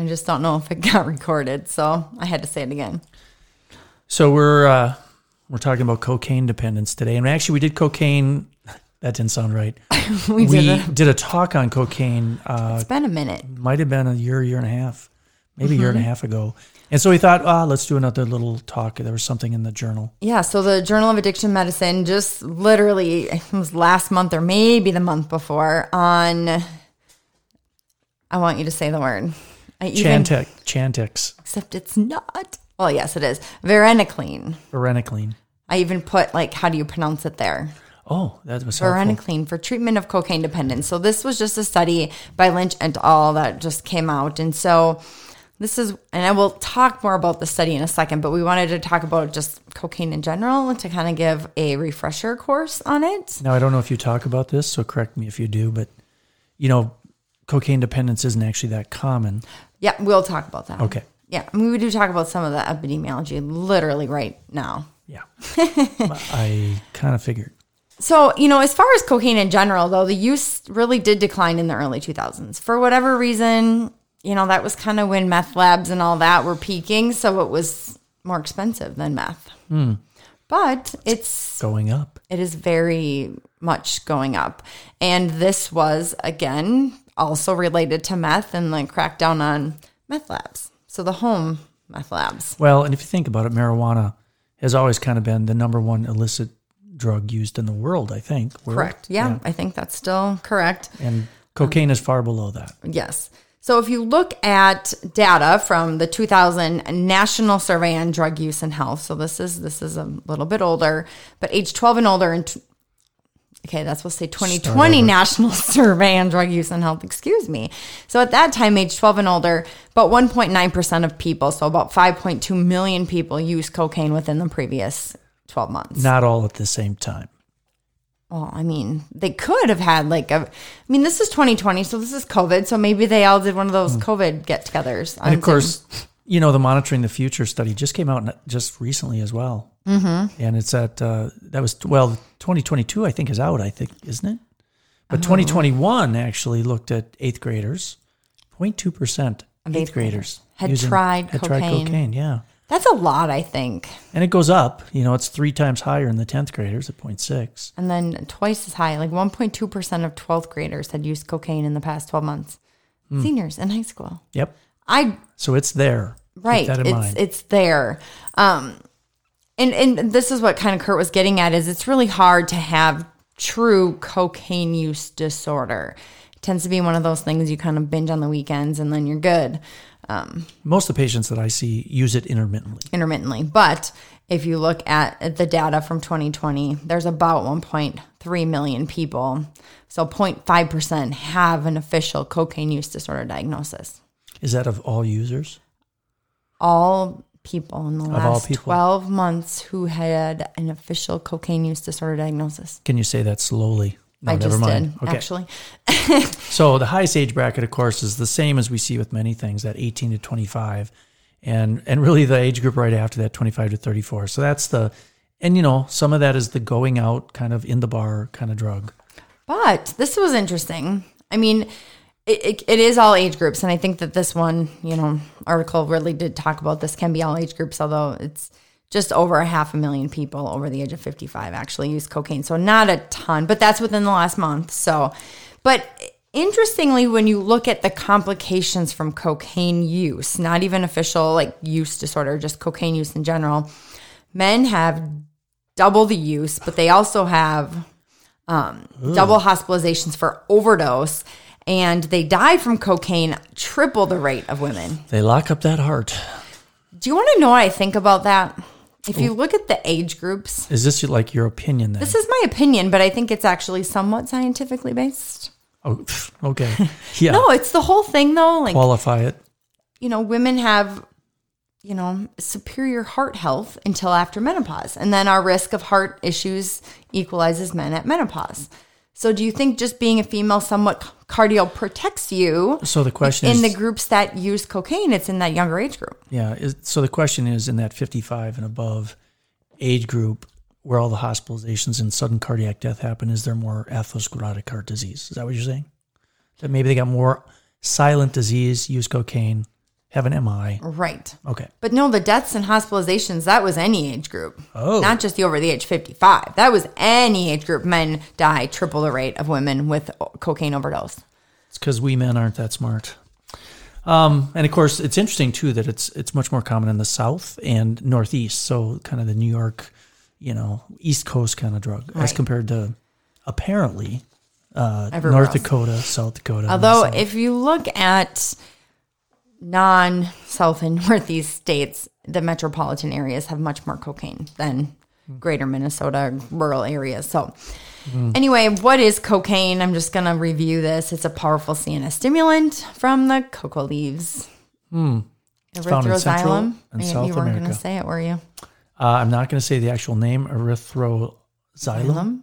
I just don't know if it got recorded, so I had to say it again. So we're uh, we're talking about cocaine dependence today, and actually we did cocaine. That didn't sound right. We, we did it. did a talk on cocaine. Uh, It's been a minute. might have been a year, year and a half, maybe a year and Mm-hmm. a half ago. And so we thought, ah, let's do another little talk. There was something in the journal. Yeah, so the Journal of Addiction Medicine just literally it was last month or maybe the month before on I want you to say the word. I even Chantix, Chantix, except it's not. Well, yes, it is. Varenicline. varenicline. I even put like how do you pronounce it there? Oh, that was helpful. Varenicline for treatment of cocaine dependence. So this was just a study by Lynch and all that just came out, and so this is, and I will talk more about the study in a second. But we wanted to talk about just cocaine in general to kind of give a refresher course on it. Now I don't know if you talk about this, so correct me if you do, but you know, cocaine dependence isn't actually that common. Yeah, we'll talk about that. Okay. Yeah, I mean, we do talk about some of the epidemiology literally right now. Yeah, I kind of figured. So, you know, as far as cocaine in general, though, the use really did decline in the early 2000s. For whatever reason, you know, that was kind of when meth labs and all that were peaking. So it was more expensive than meth. Hmm. But it's, Going up. it is very much going up. And this was, again, also related to meth and the crackdown on meth labs. So the home meth labs. Well, and if you think about it, marijuana has always kind of been the number one illicit drug used in the world. I think. World? Correct. Yeah, I think that's still correct. And cocaine is far below that. Yes. So if you look at data from the 2000 National Survey on Drug Use and Health, so this is this is a little bit older, but age 12 and older t- Okay, that's supposed to say 2020 National Survey on Drug Use and Health, excuse me. So at that time, age 12 and older, about 1.9% of people, so about 5.2 million people used cocaine within the previous 12 months. Not all at the same time. Well, I mean, they could have had like a. I mean, this is 2020, so this is COVID. So maybe they all did one of those hmm. COVID get-togethers. And of um, course, you know, the Monitoring the Future study just came out just recently as well. Mm-hmm. And it's at, uh, that was, well, 2022, I think, is out, I think, isn't it? But 2021 actually looked at eighth graders, 0.2% eighth, eighth graders Had tried had tried cocaine. cocaine, yeah. that's a lot, I think, And it goes up, you know, it's three times higher in the 10th graders at 0.6. and then twice as high. Like 1.2 percent of 12th graders had used cocaine in the past 12 months. Seniors in high school. Yep. I So it's there. Keep right. that in it's mind. it's there. Um and and this is what kind of Kirk was getting at is it's really hard to have true cocaine use disorder. It tends to be one of those things you kind of binge on the weekends and then you're good. Um, Most of the patients that I see use it intermittently. intermittently. But if you look at the data from 2020 there's about 1.3 million people. So 0.5% have an official cocaine use disorder diagnosis Is that of all users? all people in the all last 12 months who had an official cocaine use disorder diagnosis. Can you say that slowly? No, I never just mind. did, actually. So the highest age bracket, of course, is the same as we see with many things, that 18 to 25, and and really the age group right after that, 25 to 34. So that's the, and you know, some of that is the going out kind of in the bar kind of drug. But this was interesting. I mean, it, it, it is all age groups. And I think that this one, you know, article really did talk about this can be all age groups, although it's just over a half a million people over the age of 55 actually use cocaine. So not a ton, but that's within the last month. So, but interestingly, when you look at the complications from cocaine use, not even official like use disorder, just cocaine use in general, men have double the use, but they also have um, double hospitalizations for overdose, and they die from cocaine triple the rate of women. They lock up that heart. Do you want to know what I think about that? If you look at the age groups, Is this like your opinion then? this is my opinion, but I think it's actually somewhat scientifically based. oh, okay. Yeah. No, it's the whole thing though. Like Qualify it. you know, women have, you know, superior heart health until after menopause. And then our risk of heart issues equalizes men at menopause. So do you think just being a female somewhat cardio protects you? So the question is in is, the groups that use cocaine, it's in that younger age group. yeah. Is, so the question is, in that 55 and above age group, where all the hospitalizations and sudden cardiac death happen, is there more atherosclerotic heart disease? Is that what you're saying? That maybe they got more silent disease, use cocaine, have an MI. Right. Okay. But no, the deaths and hospitalizations, that was any age group. Oh. Not just the over the age 55. That was any age group. Men die triple the rate of women with cocaine overdose. It's because we men aren't that smart. Um, and of course, it's interesting too that it's it's much more common in the South and Northeast. So kind of the New York, you know, East Coast kind of drug, as compared to apparently uh, North else. Dakota, South Dakota. Although, if you look at non South and Northeast states, the metropolitan areas have much more cocaine than greater Minnesota rural areas. So, anyway, what is cocaine? I'm just going to review this. It's a powerful CNS stimulant from the cocoa leaves. Central Erythroxylum. and You- South you weren't going to say it, were you? uh, I'm not going to say the actual name, erythroxylum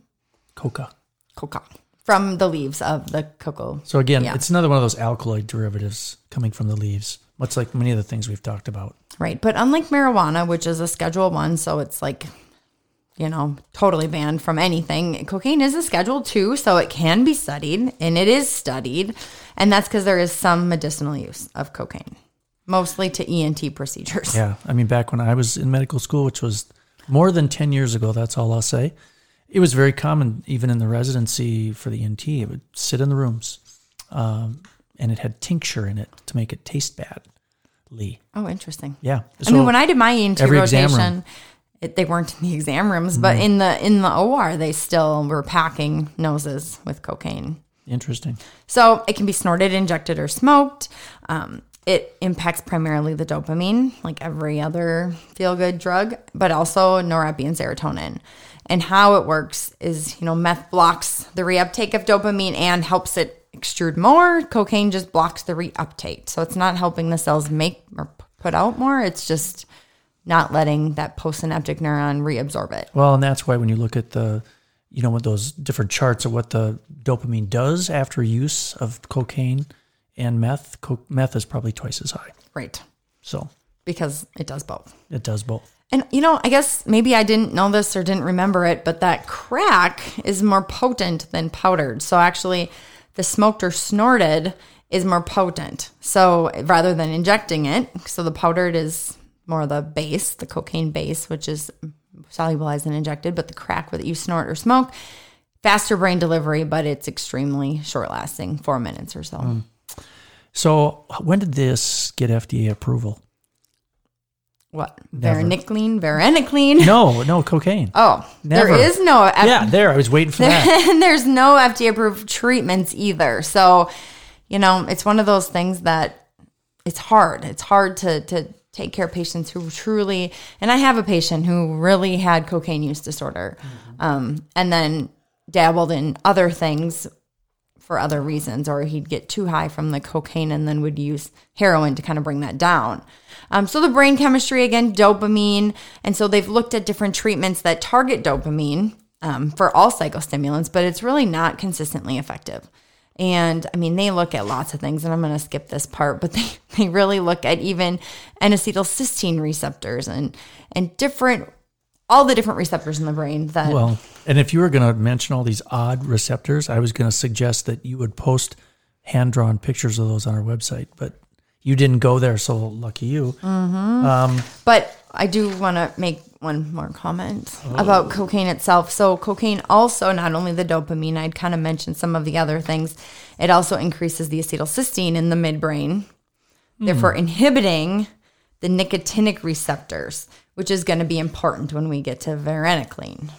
coca. Coca. From the leaves of the cocoa. So again, Yeah. it's another one of those alkaloid derivatives coming from the leaves, much like many of the things we've talked about. Right. But unlike marijuana, which is a schedule one, so it's like, you know, totally banned from anything, cocaine is a schedule two, so it can be studied and it is studied. And that's because there is some medicinal use of cocaine, mostly to ENT procedures. Yeah, I mean, back when I was in medical school, which was more than ten years ago, that's all I'll say. It was very common, even in the residency for the ENT. It would sit in the rooms, um, and it had tincture in it to make it taste bad. Lee, Oh, interesting. yeah. I mean, when I did my ENT rotation, it, they weren't in the exam rooms, but in the in the OR, they still were packing noses with cocaine. interesting. So it can be snorted, injected, or smoked. Um, it impacts primarily the dopamine, like every other feel good drug, but also norepi and serotonin. And how it works is, you know, meth blocks the reuptake of dopamine and helps it extrude more. Cocaine just blocks the reuptake. So it's not helping the cells make or put out more. It's just not letting that postsynaptic neuron reabsorb it. Well, and that's why when you look at the, you know, with those different charts of what the dopamine does after use of cocaine and meth, co- meth is probably twice as high. Right. So Because it does both. it does both. And you know, I guess maybe I didn't know this or didn't remember it, but that crack is more potent than powdered. So actually, the smoked or snorted is more potent. So rather than injecting it, so the powdered is more the base, the cocaine base, which is solubilized and injected, but the crack that you snort or smoke, faster brain delivery, but it's extremely short lasting, four minutes or so. Hmm. So when did this get FDA approval? What? Never. Varenicline? Varenicline? No, no cocaine. Oh, Never. there is no F- yeah, there. I was waiting for that. and there's no FDA approved treatments either. So, you know, it's one of those things that it's hard. It's hard to to take care of patients who truly and I have a patient who really had cocaine use disorder. Um, and then dabbled in other things for other reasons, or he'd get too high from the cocaine and then would use heroin to kind of bring that down. Um, so the brain chemistry again, dopamine, and so they've looked at different treatments that target dopamine um, for all psychostimulants, but it's really not consistently effective. And I mean, they look at lots of things, and I'm going to skip this part, but they, they really look at even N-acetylcysteine receptors and and different all the different receptors in the brain that Well, and if you were going to mention all these odd receptors, I was going to suggest that you would post hand drawn pictures of those on our website, but you didn't go there, so lucky you. Mm-hmm. Um, but I do want to make one more comment oh. about cocaine itself. So, cocaine also, not only the dopamine, I'd kind of mentioned some of the other things, it also increases the acetylcysteine in the midbrain, hmm. therefore inhibiting the nicotinic receptors, which is going to be important when we get to varenicline.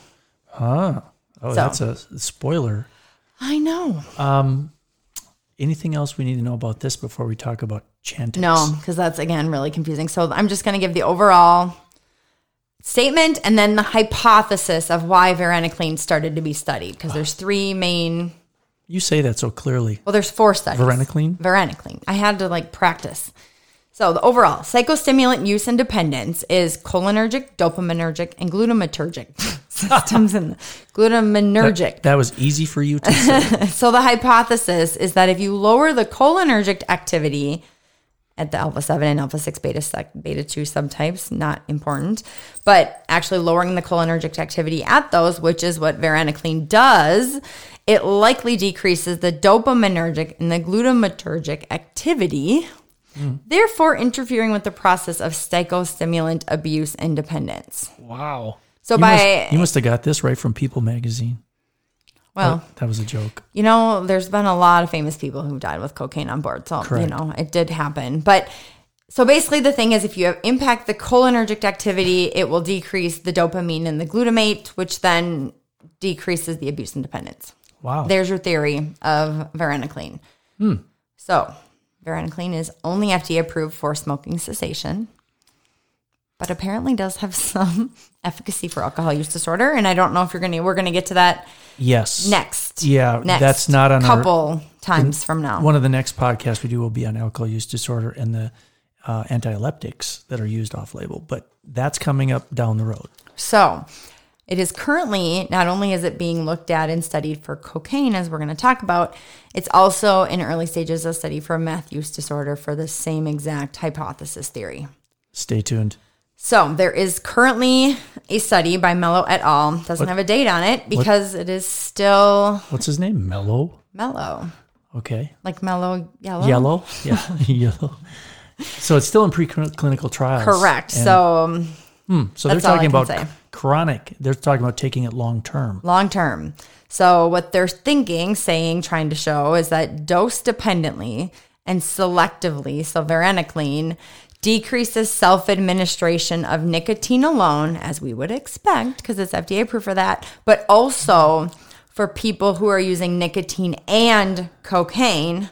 Ah, oh, So- that's a spoiler. I know. Anything else we need to know about this before we talk about Chantix? No, because that's again really confusing. So I'm just going to give the overall statement and then the hypothesis of why varenicline started to be studied. Because there's three main. You say that so clearly. Well, there's four studies. Varenicline? Varenicline. I had to like practice. So the overall psychostimulant use and dependence is cholinergic, dopaminergic, and glutamatergic systems the glutaminergic. That was easy for you to say. So the hypothesis is that if you lower the cholinergic activity at the alpha 7 and alpha 6 beta beta 2 subtypes, not important, but actually lowering the cholinergic activity at those, which is what varenicline does, it likely decreases the dopaminergic and the glutamatergic activity, Mm. therefore interfering with the process of psychostimulant abuse and dependence. Wow. So You by must, you must have got this right from People magazine. well, That, that was a joke. you know, there's been a lot of famous people who died with cocaine on board. So, you know, it did happen. But so basically, the thing is, if you have impact the cholinergic activity, it will decrease the dopamine and the glutamate, which then decreases the abuse and dependence. Wow. There's your theory of varenicline. Hmm. So, varenicline is only FDA approved for smoking cessation, but apparently does have some efficacy for alcohol use disorder. And I don't know if you're gonna we're gonna get to that yes. next. Yeah, next that's not on our- couple times from now. One of the next podcasts we do will be on alcohol use disorder and the uh, anti-epileptics that are used off-label, but that's coming up down the road. So, it is currently not only is it being looked at and studied for cocaine, as we're going to talk about, it's also in early stages of study for meth use disorder for the same exact hypothesis theory. Stay tuned. So there is currently a study by Mello et al. Doesn't have a date on it because it is still What's his name? Mello? Mello. Okay. like mellow yellow. Yellow. Yeah, yellow. So it's still in preclinical trials. Correct. And- so um, so they're that's all I talking about say. Chronic. They're talking about taking it long term. long term. So what they're thinking, saying, trying to show is that dose dependently and selectively, so varenicline decreases self-administration of nicotine alone, as we would expect, because it's FDA approved for that, but also for people who are using nicotine and cocaine,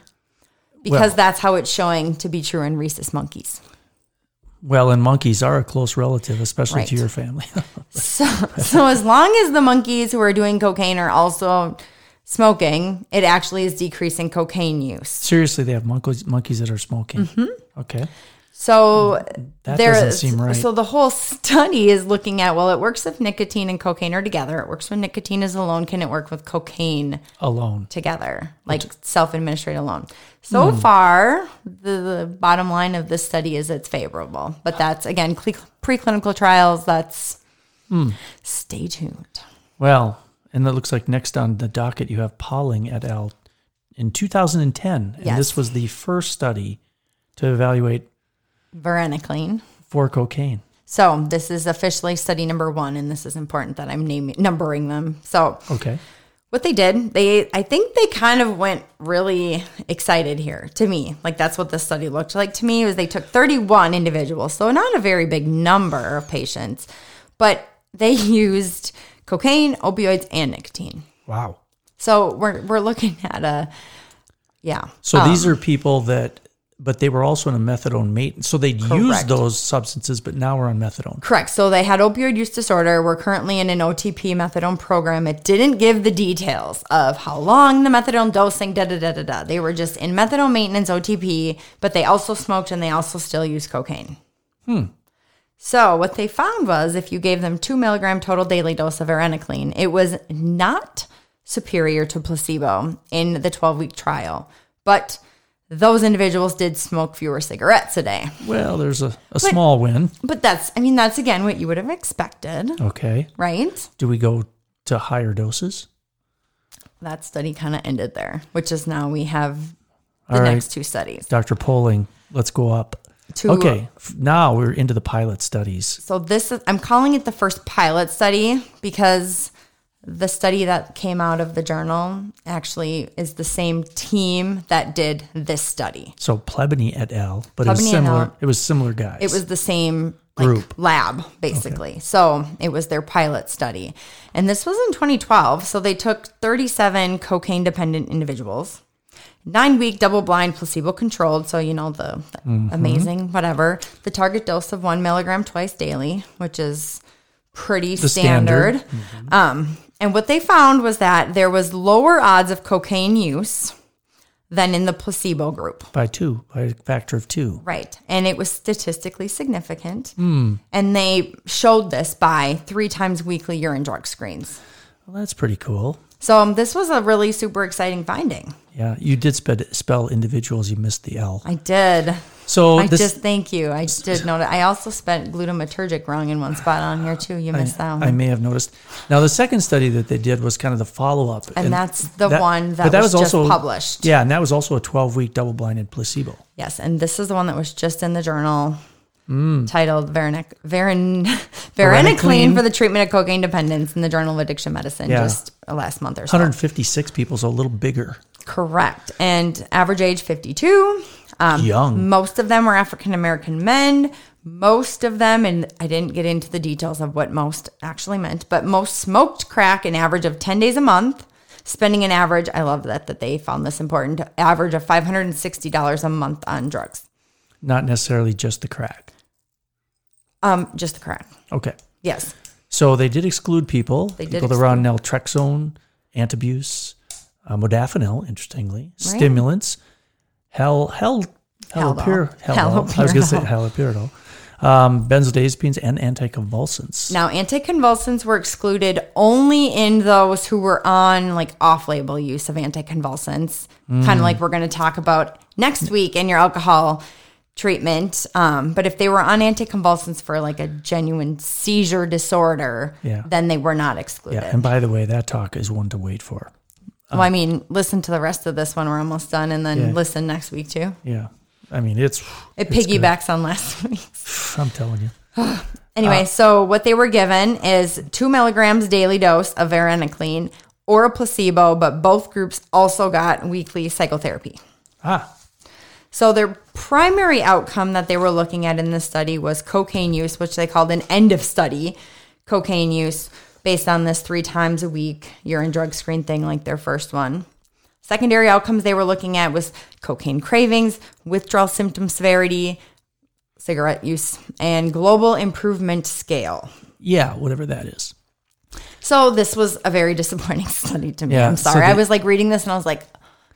because Well- that's how it's showing to be true in rhesus monkeys. Well, and monkeys are a close relative, especially to your family. So, so as long as the monkeys who are doing cocaine are also smoking, it actually is decreasing cocaine use. Seriously, they have monkeys monkeys that are smoking. Mm-hmm. Okay. So That there doesn't seem right. So the whole study is looking at well, it works if nicotine and cocaine are together. It works when nicotine is alone. Can it work with cocaine Alone. together, like self-administered alone? So Hmm. far, the, the bottom line of this study is it's favorable, but that's again cle- preclinical trials. That's Hmm. stay tuned. Well, and it looks like next on the docket you have Poling et al. in 2010, and Yes. this was the first study to evaluate Varenicline. for cocaine. So this is officially study number one, and this is important that I'm naming numbering them. So Okay. what they did, they I think they kind of went really excited here to me. Like that's what the study looked like to me. Was they took 31 individuals, so not a very big number of patients, but they used cocaine, opioids, and nicotine. Wow. So we're we're looking at a yeah. So Um, these are people that, but they were also in a methadone maintenance. So they'd used those substances, but now we're on methadone. Correct. So they had opioid use disorder. We're currently in an OTP methadone program. It didn't give the details of how long the methadone dosing, da da da da da. They were just in methadone maintenance OTP, but they also smoked and they also still used cocaine. Hmm. So what they found was if you gave them two milligram total daily dose of varenicline, it was not superior to placebo in the 12 week trial, but those individuals did smoke fewer cigarettes a day. Well, there's a, a small win. But that's, I mean, that's again what you would have expected, Okay. right? Do we go to higher doses? That study kind of ended there, which is now we have the All right. next two studies. Dr. Poling, let's go up. Two, Okay. Now we're into the pilot studies. So this is, I'm calling it the first pilot study because the study that came out of the journal actually is the same team that did this study. So Plebani et al., but it was similar. It was similar guys. It was the same like, Group. lab, basically. So it was their pilot study. And this was in 2012. So they took 37 cocaine dependent individuals, nine week double blind placebo controlled. So, you know, the, the Mm-hmm. amazing, whatever. The target dose of one milligram twice daily, which is pretty The standard. standard. Um, and what they found was that there was lower odds of cocaine use than in the placebo group. By two, by a factor of two. Right. And it was statistically significant. Hmm. And they showed this by three times weekly urine drug screens. Well, that's pretty cool. So um, this was a really super exciting finding. Yeah, you did spell individuals. You missed the L. I did. So I this, just thank you. I did that. I also spent glutamatergic wrong in one spot on here too. You missed that one. I may have noticed. Now, the second study that they did was kind of the follow up, and that's the one that, but was, just published. Yeah, and that was also a twelve week double blinded placebo. Yes, and this is the one that was just in the journal Mm. titled Verenic, Veren, Varenicline. Varenicline for the treatment of cocaine dependence in the Journal of Addiction Medicine Yeah. just last month or so. 156 people, so a little bigger. Correct. And average age 52. Um, Young. Most of them were African American men. Most of them, and I didn't get into the details of what most actually meant, but most smoked crack an average of 10 days a month, spending an average, I love that, that they found this important, average of $560 a month on drugs. Not necessarily just the crack. Um, just the crack. Okay. Yes. So they did exclude people. They did people that were on naltrexone, antabuse, uh, modafinil, interestingly, stimulants, hell, hell, halopir, hell, I was going to say haloperidol, um, benzodiazepines, and anticonvulsants. Now, anticonvulsants were excluded only in those who were on like off label use of anticonvulsants, kind of like we're going to talk about next week in your alcohol treatment. Um, but if they were on anticonvulsants for like a genuine seizure disorder, Yeah. then they were not excluded. Yeah, and by the way, that talk is one to wait for. well, I mean, listen to the rest of this one. We're almost done, and then Yeah. listen next week too. Yeah, I mean it's. It it's good. piggybacks on last week. I'm telling you. Anyway, so what they were given is two milligrams daily dose of varenicline or a placebo, but both groups also got weekly psychotherapy. Ah, So their primary outcome that they were looking at in this study was cocaine use, which they called an end of study cocaine use based on this three times a week urine drug screen thing like their first one. Secondary outcomes they were looking at was cocaine cravings, withdrawal symptom severity, cigarette use, and global improvement scale. yeah, whatever that is. So this was a very disappointing study to me. Yeah, I'm so sorry. I was like reading this and I was like,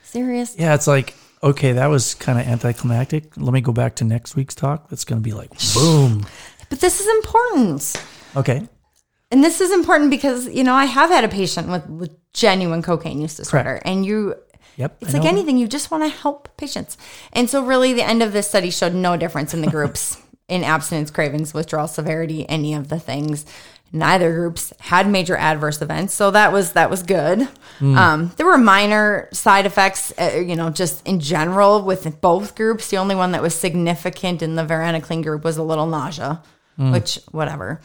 serious? Yeah, it's like okay, that was kind of anticlimactic. Let me go back to next week's talk. That's going to be like boom. But this is important. Okay, And this is important because, you know, I have had a patient with, with genuine cocaine use disorder. Correct. And you, yep. it's I like know. anything, you just want to help patients. And so, really, the end of this study showed no difference in the groups in abstinence, cravings, withdrawal severity, any of the things. Neither groups had major adverse events, so that was that was good. Hmm. Um, there were minor side effects, uh, you know, just in general with both groups. The only one that was significant in the varenicline group was a little nausea, Hmm. which whatever.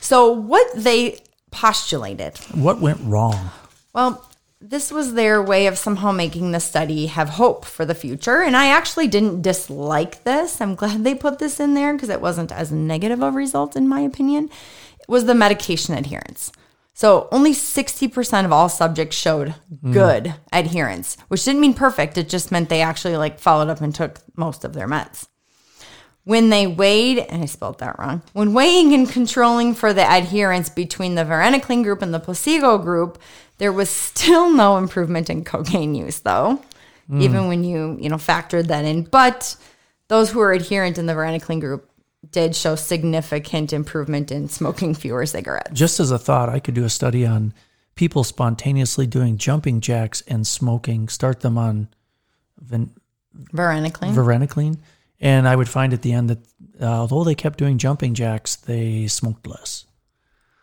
So what they postulated What went wrong? well, this was their way of somehow making the study have hope for the future. And I actually didn't dislike this. I'm glad they put this in there because it wasn't as negative a result, in my opinion. Was the medication adherence. So only 60% of all subjects showed good adherence, which didn't mean perfect. It just meant they actually like followed up and took most of their meds. When they weighed, and I spelled that wrong, when weighing and controlling for the adherence between the varenicline group and the placebo group, there was still no improvement in cocaine use, though, even when you, you know, factored that in. But those who were adherent in the varenicline group did show significant improvement in smoking fewer cigarettes. Just as a thought, I could do a study on people spontaneously doing jumping jacks and smoking. Start them on ven- Varenicline. varenicline, and I would find at the end that uh, although they kept doing jumping jacks, they smoked less.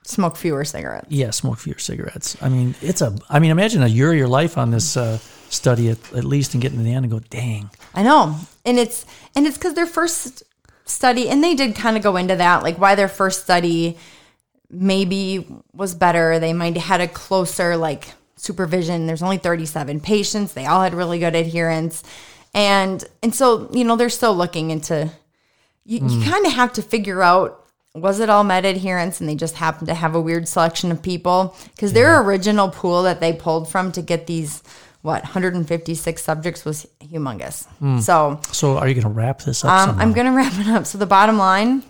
smoke fewer cigarettes. Yeah, smoke fewer cigarettes. I mean, it's a. I mean, imagine a year of your life on this uh, study at, at least, and getting to the end and go, "Dang, I know. And it's and it's because their first study and they did kind of go into that, like why their first study maybe was better. They might have had a closer like supervision. There's only 37 patients. They all had really good adherence. And and so, you know, they're still looking into you, you mm. kind of have to figure out was it all med adherence and they just happened to have a weird selection of people because their original pool that they pulled from to get these what 156 subjects was humongous so So, are you going to wrap this up? um, i'm gonna wrap it up so the bottom line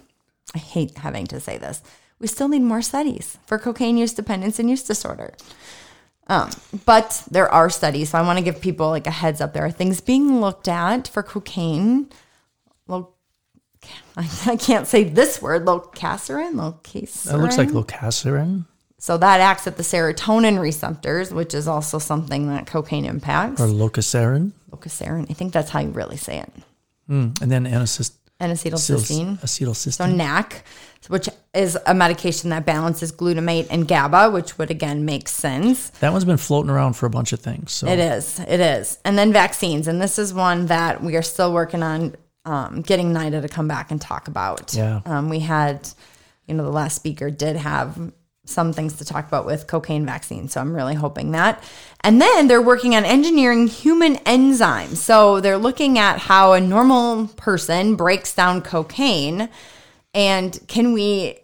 i hate having to say this we still need more studies for cocaine use dependence and use disorder Um, but there are studies, so I want to give people like a heads up. There are things being looked at for cocaine. Well, I can't say this word. Locacerin, locacerin. That looks like locacerin So that acts at the serotonin receptors, which is also something that cocaine impacts. or locacerin, Locacerin. I think that's how you really say it. and then anacyst- And acetylcysteine. So. NAC, which is a medication that balances glutamate and GABA, which would again make sense. that one's been floating around for a bunch of things. So It is. It is. And then vaccines. And this is one that we are still working on um, getting NIDA to come back and talk about. Yeah. Um, we had, you know, the last speaker did have some things to talk about with cocaine vaccine. So I'm really hoping that. And then they're working on engineering human enzymes. So they're looking at how a normal person breaks down cocaine and can we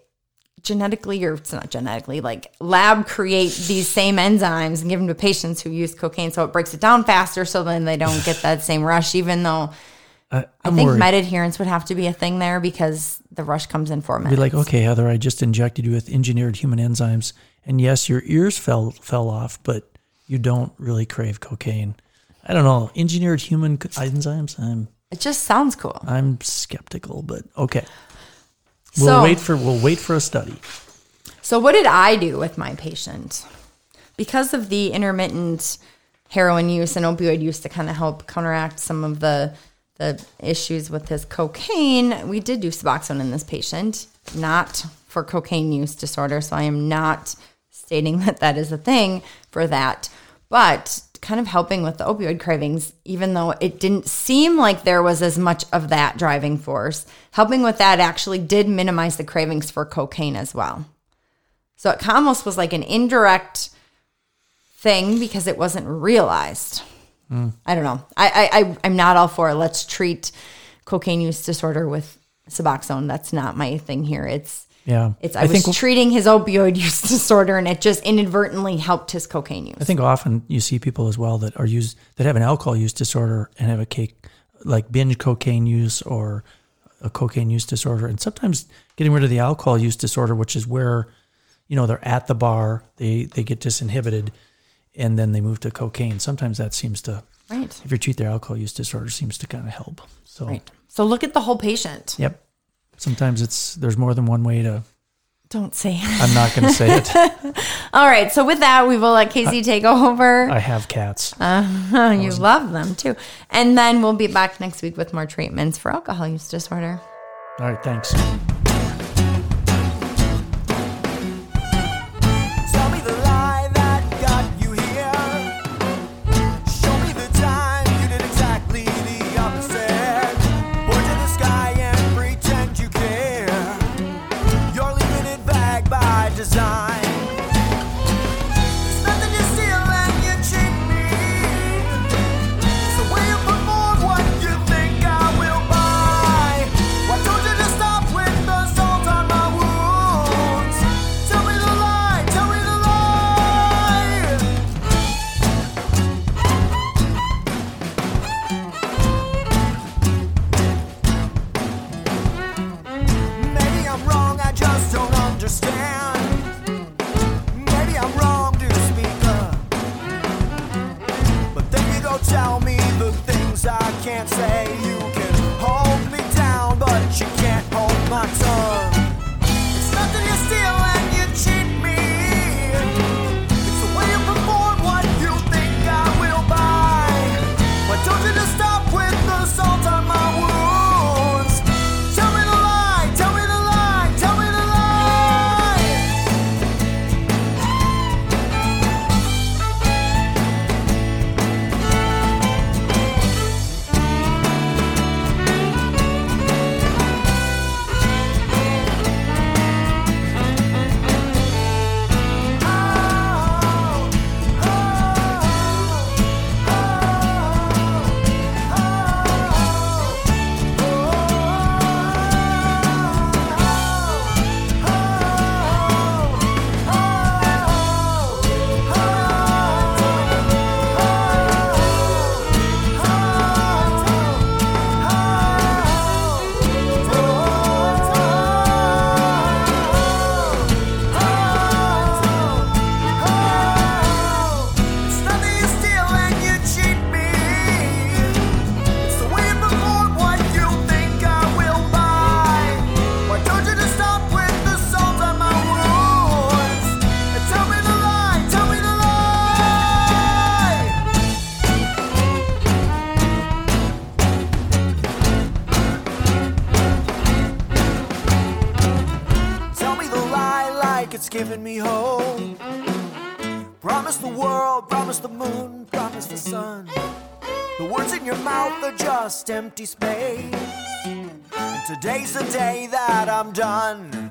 genetically or it's not genetically like lab create these same enzymes and give them to patients who use cocaine so it breaks it down faster so then they don't get that same rush even though I, i think worried. med adherence would have to be a thing there because the rush comes in four minutes. Be like, okay, Heather, I just injected you with engineered human enzymes, and yes, your ears fell fell off, but you don't really crave cocaine. I don't know, engineered human enzymes. I'm it just sounds cool I'm skeptical, but okay. We'll So- wait for we'll wait for a study. So, what did I do with my patient? Because of the intermittent heroin use and opioid use to kind of help counteract some of the the issues with his cocaine, we did do Suboxone in this patient, not for cocaine use disorder. So, I am not stating that that is a thing for that, but kind of helping with the opioid cravings, even though it didn't seem like there was as much of that driving force. Helping with that actually did minimize the cravings for cocaine as well. So it almost was like an indirect thing because it wasn't realized. I don't know. I, I, I I'm not all for let's treat cocaine use disorder with Suboxone. That's not my thing here. It's Yeah, it's I, was treating his opioid use disorder and it just inadvertently helped his cocaine use. I think often you see people as well that are used that have an alcohol use disorder and have a cake like binge cocaine use or a cocaine use disorder, and sometimes getting rid of the alcohol use disorder, which is where you know they're at the bar, they they get disinhibited, and then they move to cocaine. Sometimes that seems to, Right. if you treat their alcohol use disorder, seems to kind of help. So, Right. So look at the whole patient. yep. Sometimes it's there's more than one way to. Don't say it. I'm not going to say it. All right. So with that, we will let Casey take over. I have cats. Oh, you love them too. And then we'll be back next week with more treatments for alcohol use disorder. All right, thanks. Giving me hope. Promise the world, promise the moon, promise the sun. The words in your mouth are just empty space. And today's the day that I'm done.